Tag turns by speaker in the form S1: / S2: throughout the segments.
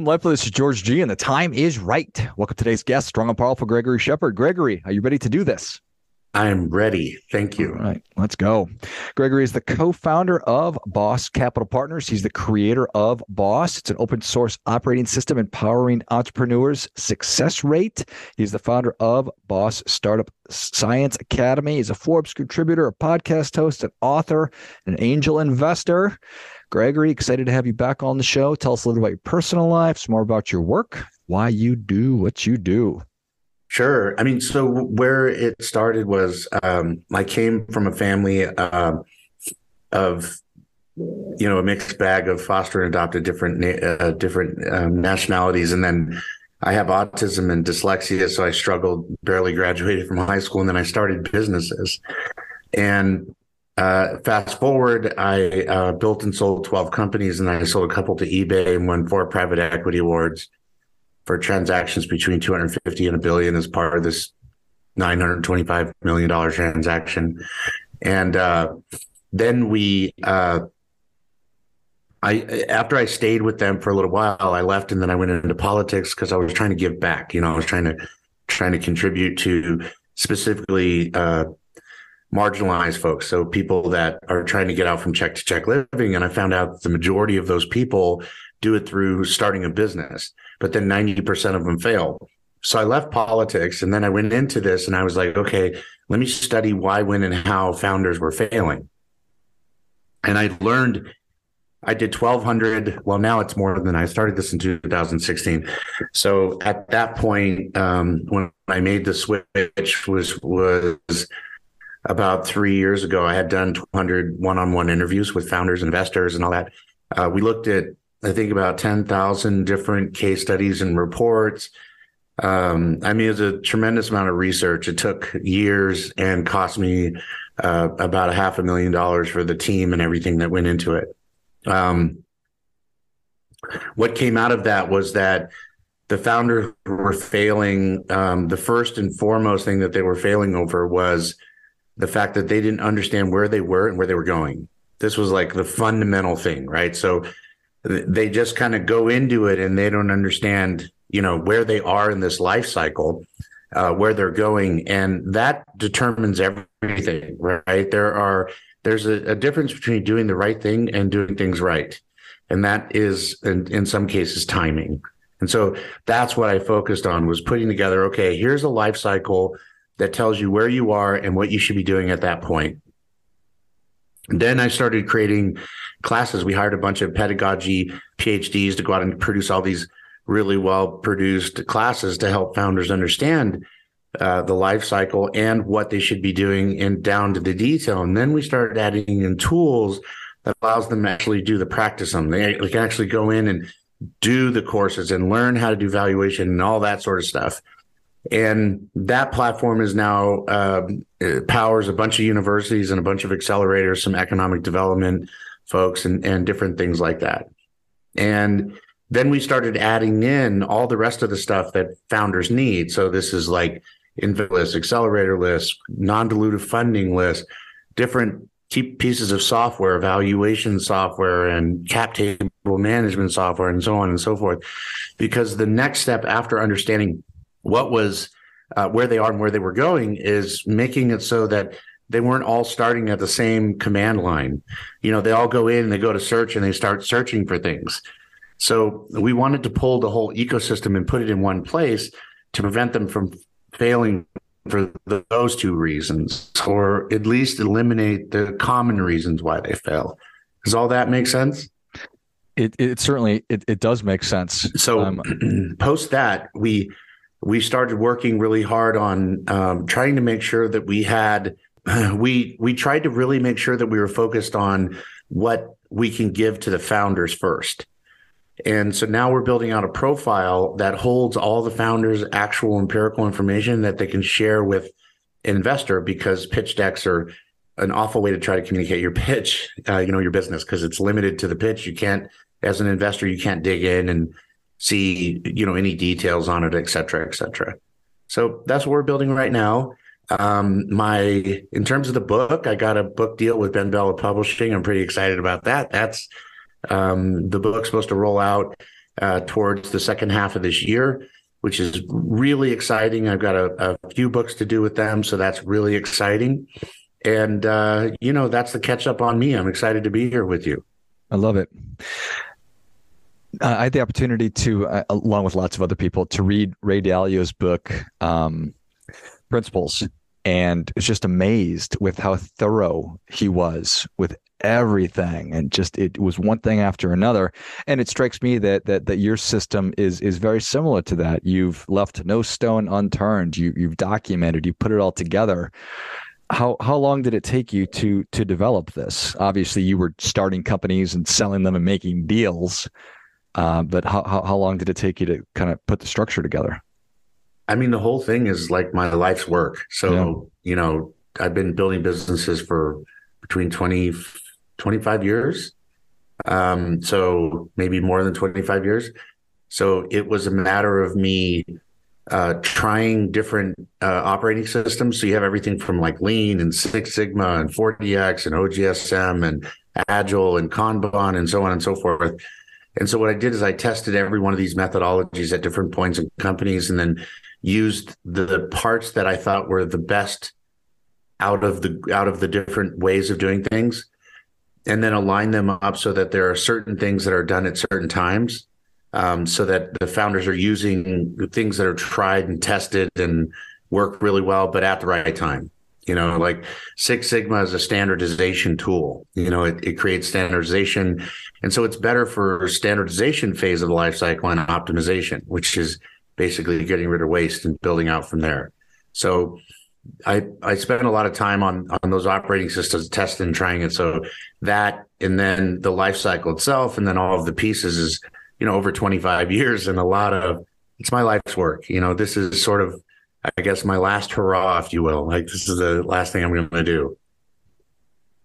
S1: I'm Life. This is George G, and the time is right. Welcome to today's guest, strong and powerful Gregory Shepard. Gregory, are you ready to do this?
S2: I'm ready. Thank you.
S1: All right, let's go. Gregory is the co founder of Boss Capital Partners. He's the creator of Boss. It's an open source operating system empowering entrepreneurs' success rate. He's the founder of Boss Startup Science Academy. He's a Forbes contributor, a podcast host, an author, an angel investor. Gregory, excited to have you back on the show. Tell us a little about your personal life, some more about your work, why you do what you do.
S2: Sure. I mean, so where it started was um, I came from a family uh, of you know a mixed bag of foster and adopted different uh, different um, nationalities, and then I have autism and dyslexia, so I struggled. Barely graduated from high school, and then I started businesses. And uh, fast forward, I uh, built and sold 12 companies, and I sold a couple to eBay and won four private equity awards for transactions between 250 and a billion as part of this 925 million dollar transaction. And uh, then we, uh, I after I stayed with them for a little while, I left, and then I went into politics because I was trying to give back. You know, I was trying to trying to contribute to specifically uh, marginalized folks. So people that are trying to get out from check to check living. And I found out the majority of those people do it through starting a business, but then 90% of them fail. So I left politics and then I went into this and I was like, okay, let me study why, when, and how founders were failing. And I learned I did 1200. Well, now it's more than I started this in 2016. So at that point, um, when I made the switch was, was about three years ago, I had done 200 one-on-one interviews with founders, investors, and all that. Uh, we looked at, I think, about 10,000 different case studies and reports. Um, I mean, it was a tremendous amount of research. It took years and cost me uh, about a half a million dollars for the team and everything that went into it. Um, what came out of that was that the founders were failing. Um, the first and foremost thing that they were failing over was the fact that they didn't understand where they were and where they were going. This was like the fundamental thing, right? So they just kind of go into it and they don't understand, you know, where they are in this life cycle, uh, where they're going, and that determines everything, right? There are there's a, a, difference between doing the right thing and doing things right, and that is in, in some cases timing. And so that's what I focused on was putting together. Okay, here's a life cycle that tells you where you are and what you should be doing at that point. then I started creating classes. We hired a bunch of pedagogy PhDs to go out and produce all these really well produced classes to help founders understand uh, the life cycle and what they should be doing and down to the detail. And then we started adding in tools that allows them to actually do the practice on. They, they can actually go in and do the courses and learn how to do valuation and all that sort of stuff. And that platform is now uh, powers a bunch of universities and a bunch of accelerators, some economic development folks, and, and different things like that. And then we started adding in all the rest of the stuff that founders need. So this is like invest list, accelerator list, non-dilutive funding list, different pieces of software, evaluation software, and cap table management software, and so on and so forth. Because the next step after understanding what was uh, where they are and where they were going is making it so that they weren't all starting at the same command line. You know, they all go in, and they go to search, and they start searching for things. So we wanted to pull the whole ecosystem and put it in one place to prevent them from failing for the, those two reasons, or at least eliminate the common reasons why they fail. Does all that make sense?
S1: It, it certainly it, it does make sense.
S2: So um, post that we we started working really hard on um, trying to make sure that we had we we tried to really make sure that we were focused on what we can give to the founders first and so now we're building out a profile that holds all the founders actual empirical information that they can share with investor because pitch decks are an awful way to try to communicate your pitch uh, you know your business because it's limited to the pitch you can't as an investor you can't dig in and see you know any details on it, et cetera, et cetera. So that's what we're building right now. Um, my in terms of the book, I got a book deal with BenBella Publishing. I'm pretty excited about that. That's um, the book's supposed to roll out uh, towards the second half of this year, which is really exciting. I've got a, a few books to do with them, so that's really exciting. And uh, you know, that's the catch up on me. I'm excited to be here with you.
S1: I love it. Uh, I had the opportunity to, uh, along with lots of other people, to read Ray Dalio's book, um, Principles, and was just amazed with how thorough he was with everything. And just it was one thing after another. And it strikes me that that that your system is is very similar to that. You've left no stone unturned. You you've documented you put it all together. How how long did it take you to to develop this? Obviously you were starting companies and selling them and making deals uh, but how, how how long did it take you to kind of put the structure together
S2: I mean, the whole thing is like my life's work. So, yeah. you know, I've been building businesses for between 20, 25 years. Um, so maybe more than 25 years. So it was a matter of me uh, trying different uh, operating systems. So you have everything from like Lean and Six Sigma and 4DX and OGSM and Agile and Kanban and so on and so forth. And so what I did is I tested every one of these methodologies at different points in companies and then used the parts that I thought were the best out of the out of the different ways of doing things and then align them up so that there are certain things that are done at certain times um, so that the founders are using things that are tried and tested and work really well but at the right time. You know like six sigma is a standardization tool. You know it, it creates standardization. And so it's better for standardization phase of the life cycle and optimization which is basically getting rid of waste and building out from there. So I I spent a lot of time on on those operating systems testing and trying it. So that and then the life cycle itself and then all of the pieces is you know over 25 years and a lot of it's my life's work. You know, this is sort of I guess my last hurrah, if you will. Like this is the last thing I'm going to do.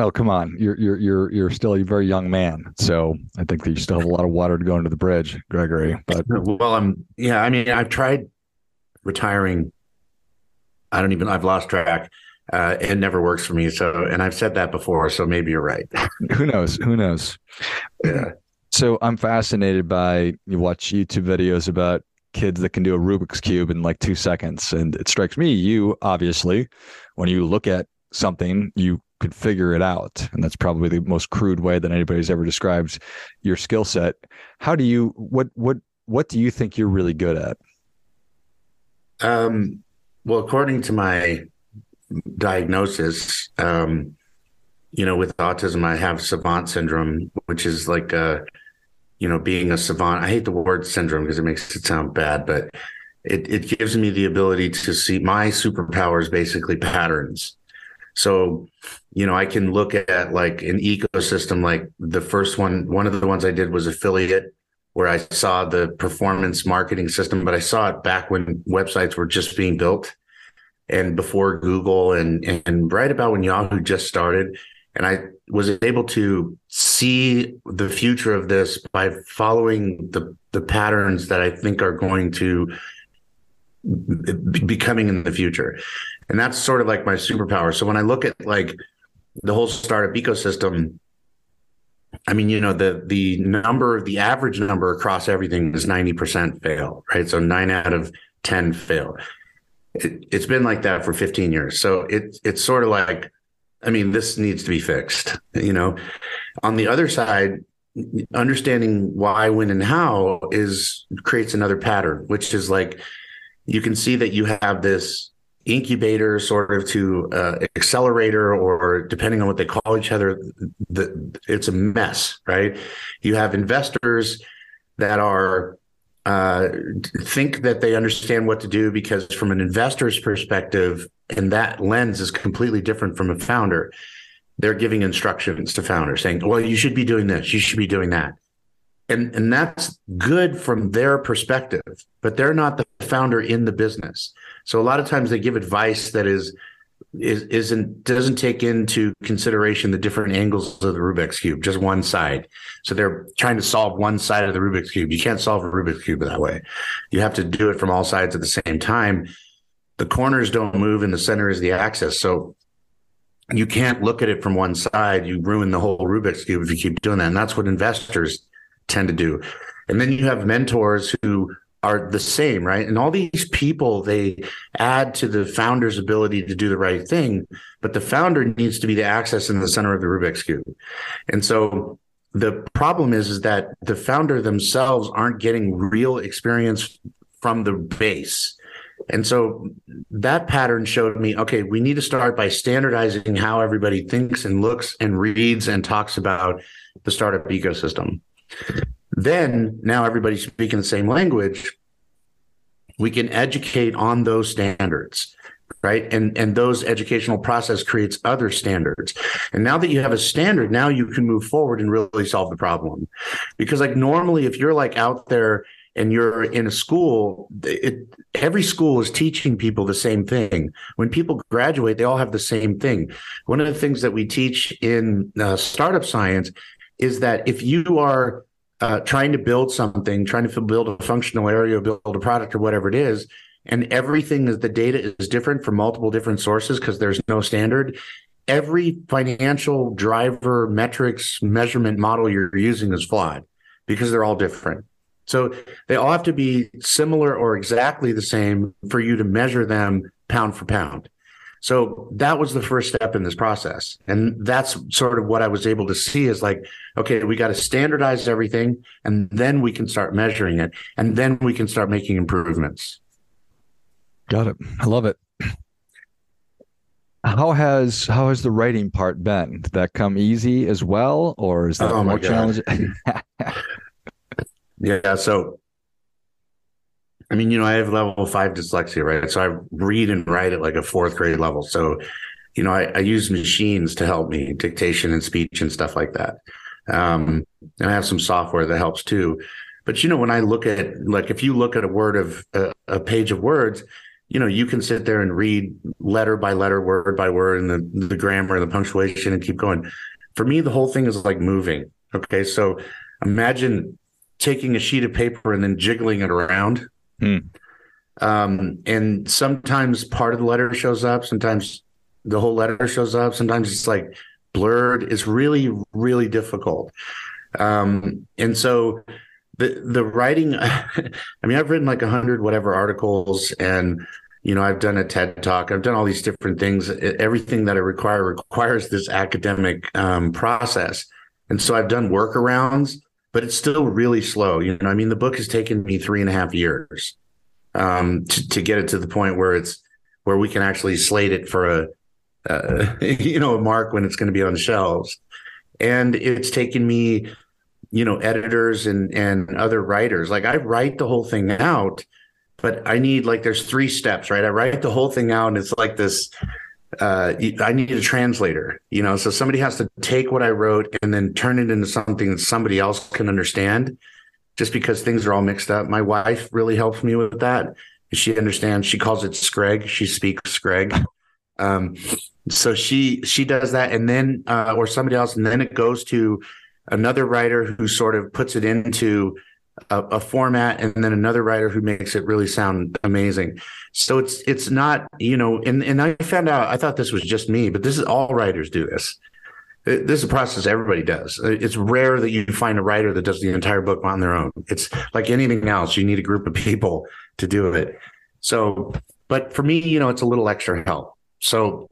S1: Oh, come on. You're you're you're you're still a very young man. So I think that you still have a lot of water to go under the bridge, Gregory. But
S2: well, I'm yeah, I mean, I've tried retiring. I don't even I've lost track. Uh, it never works for me. So and I've said that before, so maybe you're right.
S1: Who knows? Who knows? Yeah. So I'm fascinated by you watch YouTube videos about kids that can do a Rubik's cube in like 2 seconds and it strikes me you obviously when you look at something you could figure it out. And that's probably the most crude way that anybody's ever described your skill set. How do you what what what do you think you're really good at?
S2: Um well according to my diagnosis um you know with autism i have savant syndrome which is like a you know being a savant. I hate the word syndrome because it makes it sound bad but it, it gives me the ability to see my superpowers basically patterns so, you know, I can look at like an ecosystem. Like the first one, one of the ones I did was affiliate, where I saw the performance marketing system, but I saw it back when websites were just being built and before Google and and right about when Yahoo just started. And I was able to see the future of this by following the the patterns that I think are going to be coming in the future. And that's sort of like my superpower. So when I look at like the whole startup ecosystem, I mean, you know, the the number, of the average number across everything is 90% fail, right? So nine out of 10 fail. It, has been like that for 15 years. So it, it's sort of like, I mean, this needs to be fixed, you know. On the other side, understanding why, when, and how is creates another pattern, which is like you can see that you have this incubator sort of to uh, accelerator or depending on what they call each other the, it's a mess right? You have investors that are uh, think that they understand what to do because from an investor's perspective and that lens is completely different from a founder. They're giving instructions to founders saying well you should be doing this. You should be doing that. And and that's good from their perspective but they're not the founder in the business so a lot of times they give advice that is is isn't doesn't take into consideration the different angles of the Rubik's cube, just one side. So they're trying to solve one side of the Rubik's cube. You can't solve a Rubik's cube that way. You have to do it from all sides at the same time. The corners don't move, and the center is the axis. So you can't look at it from one side. You ruin the whole Rubik's cube if you keep doing that. And that's what investors tend to do. And then you have mentors who are the same, right? And all these people, they add to the founder's ability to do the right thing, but the founder needs to be the axis in the center of the Rubik's Cube. And so the problem is, is that the founder themselves aren't getting real experience from the base. And so that pattern showed me okay, we need to start by standardizing how everybody thinks and looks and reads and talks about the startup ecosystem. Then, now everybody's speaking the same language. We can educate on those standards right? And and those educational process creates other standards. And now that you have a standard now you can move forward and really solve the problem. Because like normally if you're like out there and you're in a school it, every school is teaching people the same thing. When people graduate they all have the same thing. One of the things that we teach in uh, startup science is that if you are uh, trying to build something trying to build a functional area build a product or whatever it is and everything is the data is different from multiple different sources because there's no standard. Every financial driver metrics measurement model you're using is flawed because they're all different. So they all have to be similar or exactly the same for you to measure them pound for pound so that was the first step in this process and that's sort of what i was able to see is like okay we got to standardize everything and then we can start measuring it and then we can start making improvements
S1: Got it. I love it. How has how has the writing part been? Did that come easy as well, or is that oh more challenging?
S2: yeah. So, I mean, you know, I have level five dyslexia, right? So I read and write at like a fourth grade level. So, you know, I, I use machines to help me, dictation and speech and stuff like that. Um, and I have some software that helps too. But you know, when I look at like if you look at a word of a page of words, you know, you can sit there and read letter by letter, word by word, and the, the grammar and the punctuation and keep going. For me, the whole thing is like moving. Okay. So imagine taking a sheet of paper and then jiggling it around. Hmm. Um, and sometimes part of the letter shows up, sometimes the whole letter shows up, sometimes it's like blurred. It's really, really difficult. Um, and so the the writing i mean i've written like a hundred whatever articles and you know i've done a ted talk i've done all these different things everything that i require requires this academic um, process and so i've done workarounds but it's still really slow. You know i mean the book has taken me three and a half years um, to, to get it to the point where it's where we can actually slate it for a uh, you know a mark when it's going to be on shelves. And it's taken me you know editors and and other writers. Like i write the whole thing out but i need like there's three steps right? I write the whole thing out and it's like this uh, I need a translator, you know, so somebody has to take what I wrote and then turn it into something that somebody else can understand just because things are all mixed up. My wife really helps me with that. She understands, she calls it Screg. She speaks Screg. Um, so she, she does that. And then, uh, or somebody else, and then it goes to another writer who sort of puts it into a, a, format and then another writer who makes it really sound amazing. So it's it's not you know and and i found out i thought this was just me but this is all writers do this. Uh, this is a process everybody does. Uh, it's rare that you find a writer that does the entire book on their own. It's like anything else you need a group of people to do it. So but for me you know it's a little extra help. So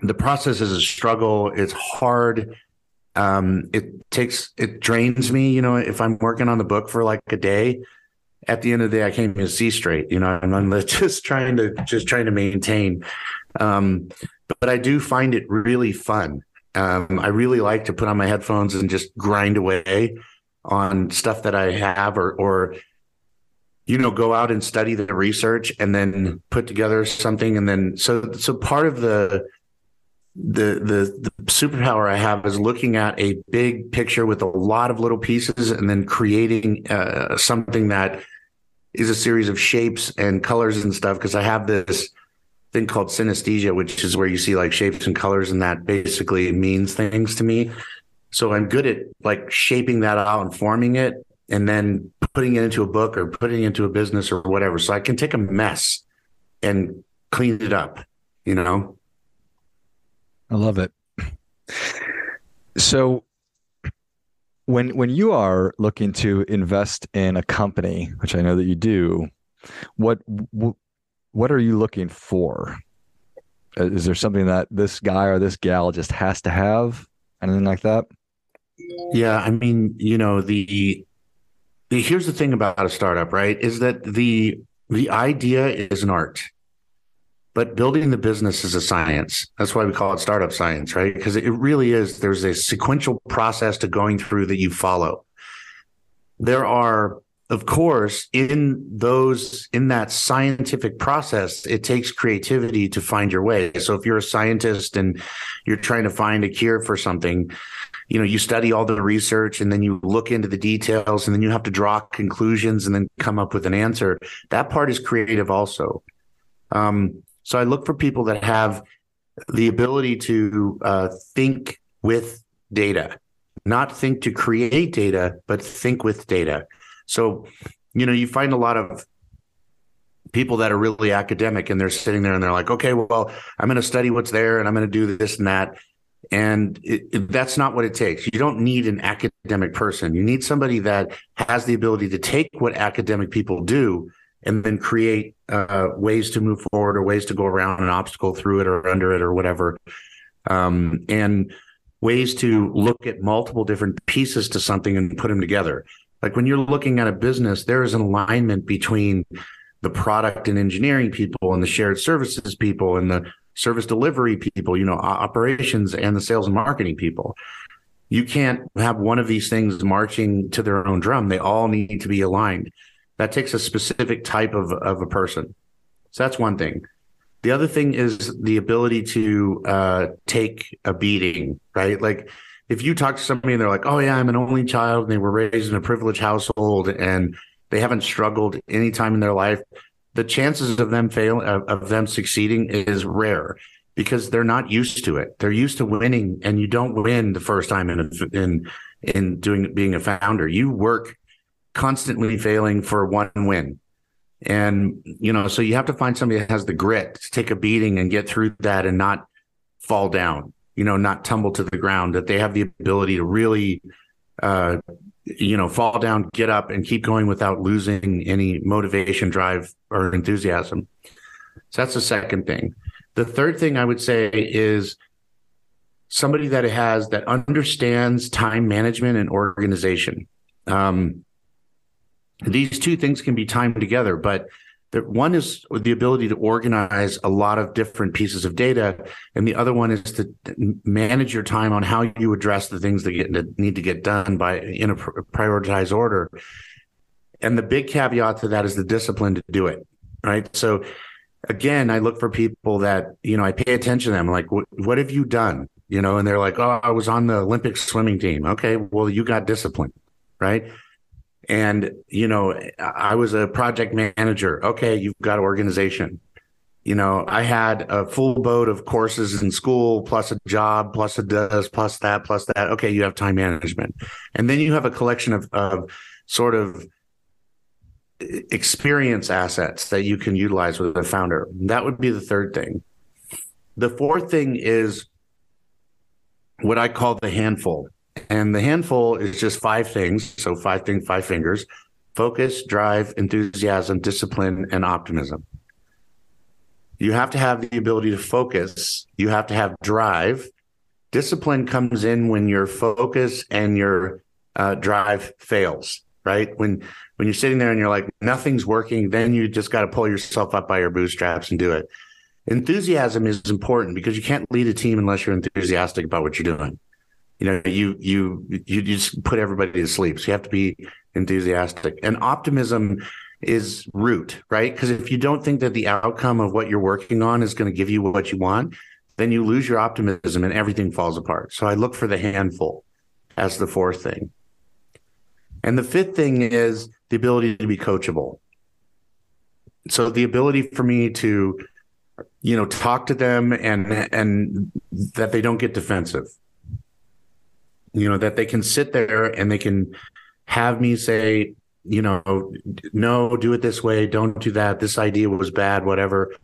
S2: the process is a struggle. It's hard um, it takes it drains me. You know, if I'm working on the book for like a day, at the end of the day, I can't even see straight. You know, I'm just trying to just trying to maintain. Um, but I do find it really fun. Um, I really like to put on my headphones and just grind away on stuff that I have, or or you know, go out and study the research and then put together something, and then so so part of the the the the superpower I have is looking at a big picture with a lot of little pieces and then creating uh, something that is a series of shapes and colors and stuff. Because I have this thing called synesthesia which is where you see like shapes and colors and that basically means things to me. So I'm good at like shaping that out and forming it and then putting it into a book or putting it into a business or whatever. So I can take a mess and clean it up you know
S1: I love it. So when when you are looking to invest in a company, which I know that you do, what what are you looking for? Uh, is there something that this guy or this gal just has to have? Anything like that?
S2: Yeah, I mean, you know, the, the here's the thing about a startup, right? Is that the the idea is an art but building the business is a science. That's why we call it startup science, right? Because it really is. There's a sequential process to going through that you follow. There are, of course, in those, in that scientific process, it takes creativity to find your way. So if you're a scientist and you're trying to find a cure for something, you know, you study all the research and then you look into the details and then you have to draw conclusions and then come up with an answer. That part is creative also. Um, so I look for people that have the ability to uh, think with data, not think to create data, but think with data. So, you know, you find a lot of people that are really academic and they're sitting there and they're like, okay, well, I'm going to study what's there and I'm going to do this and that. And it, it, that's not what it takes. You don't need an academic person. You need somebody that has the ability to take what academic people do and then create uh, ways to move forward or ways to go around an obstacle through it or under it or whatever. Um, and ways to look at multiple different pieces to something and put them together. Like when you're looking at a business, there is an alignment between the product and engineering people and the shared services people and the service delivery people, you know, operations and the sales and marketing people. You can't have one of these things marching to their own drum. They all need to be aligned. That takes a specific type of, of a person. So that's one thing. The other thing is the ability to uh, take a beating, right? Like if you talk to somebody and they're like, oh, yeah, I'm an only child and they were raised in a privileged household and they haven't struggled any time in their life, the chances of them fail of, of them succeeding is rare because they're not used to it. They're used to winning, and you don't win the first time in in in doing being a founder. You work constantly failing for one win. And, you know, so you have to find somebody that has the grit to take a beating and get through that and not fall down, you know, not tumble to the ground, that they have the ability to really, uh, you know, fall down, get up, and keep going without losing any motivation, drive, or enthusiasm. So that's the second thing. The third thing I would say is somebody that has that understands time management and organization. Um, these two things can be timed together, but the one is the ability to organize a lot of different pieces of data, and the other one is to manage your time on how you address the things that, get, need to get done by in a prioritized order. And the big caveat to that is the discipline to do it. Right. So again, I look for people that, you know, I pay attention to them. Like, what, what have you done? You know, and they're like, oh, I was on the Olympic swimming team. Okay. Well, you got discipline. Right and, you know, I was a project manager. Okay, you've got organization. You know, I had a full boat of courses in school, plus a job, plus a does, plus that, plus that. Okay, you have time management. And then you have a collection of, of sort of experience assets that you can utilize with a founder. That would be the third thing. The fourth thing is what I call the handful. And the handful is just five things. So five things, five fingers focus, drive, enthusiasm, discipline, and optimism. You have to have the ability to focus. You have to have drive. Discipline comes in when your focus and your uh, drive fails, right? When when you're sitting there and you're like nothing's working, then you just got to pull yourself up by your bootstraps and do it. Enthusiasm is important because you can't lead a team unless you're enthusiastic about what you're doing you know you you you just put everybody to sleep. So you have to be enthusiastic. And optimism is root right? Because if you don't think that the outcome of what you're working on is going to give you what you want then you lose your optimism and everything falls apart. So i look for the handful as the fourth thing. And the fifth thing is the ability to be coachable. So the ability for me to you know talk to them and and that they don't get defensive you know, that they can sit there and they can have me say, you know, no, do it this way, don't do that. This idea was bad, whatever,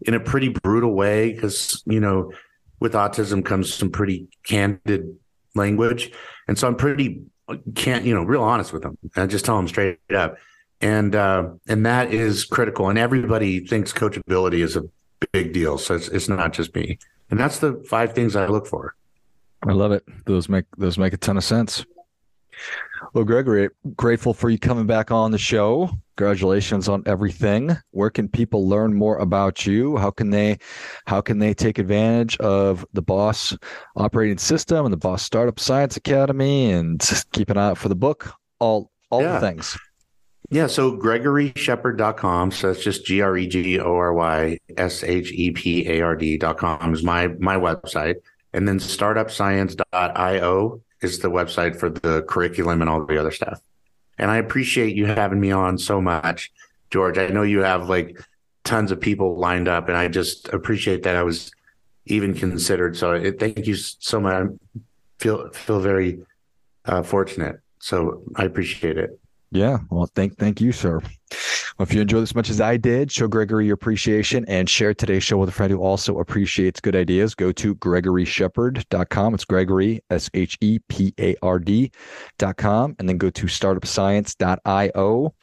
S2: in a pretty brutal way. Cause, you know, with autism comes some pretty candid language. And so I'm pretty can't you know real honest with them and just tell them straight up and uh, and that is critical and everybody thinks coachability is a big deal so it's, it's not just me and that's the five things i look for
S1: i love it. Those make those make a ton of sense. Well gregory grateful for you coming back on the show. Congratulations on everything. Where can people learn more about you? How can they how can they take advantage of the boss operating system and the boss startup science academy and keep an eye out for the book? All all yeah. the things.
S2: Yeah so gregoryshepard.com so it's just g-r-e-g-o-r-y-s-h-e-p-a-r-d.com is my my website and then startupscience.io is the website for the curriculum and all the other stuff and I appreciate you having me on so much, George. I know you have like tons of people lined up, and I just appreciate that I was even considered. So it, thank you so much. I feel feel very uh, fortunate. So I appreciate it.
S1: Yeah. Well, thank thank you, sir. Well, if you enjoyed as much as I did, show Gregory your appreciation and share today's show with a friend who also appreciates good ideas. Go to gregoryshepard.com. It's Gregory, S H E P A R D.com. And then go to startupscience.io.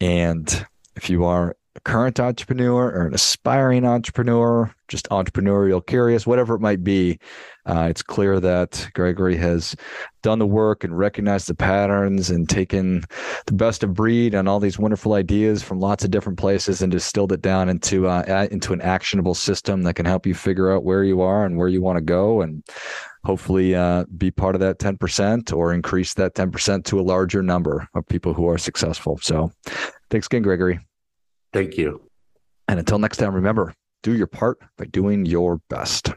S1: And if you are a current entrepreneur or an aspiring entrepreneur, just entrepreneurial curious, whatever it might be, uh, it's clear that Gregory has done the work and recognized the patterns and taken the best of breed and all these wonderful ideas from lots of different places and distilled it down into uh, into an actionable system that can help you figure out where you are and where you want to go and hopefully uh, be part of that 10% or increase that 10% to a larger number of people who are successful. So thanks again, Gregory.
S2: Thank you.
S1: And until next time, remember do your part by doing your best.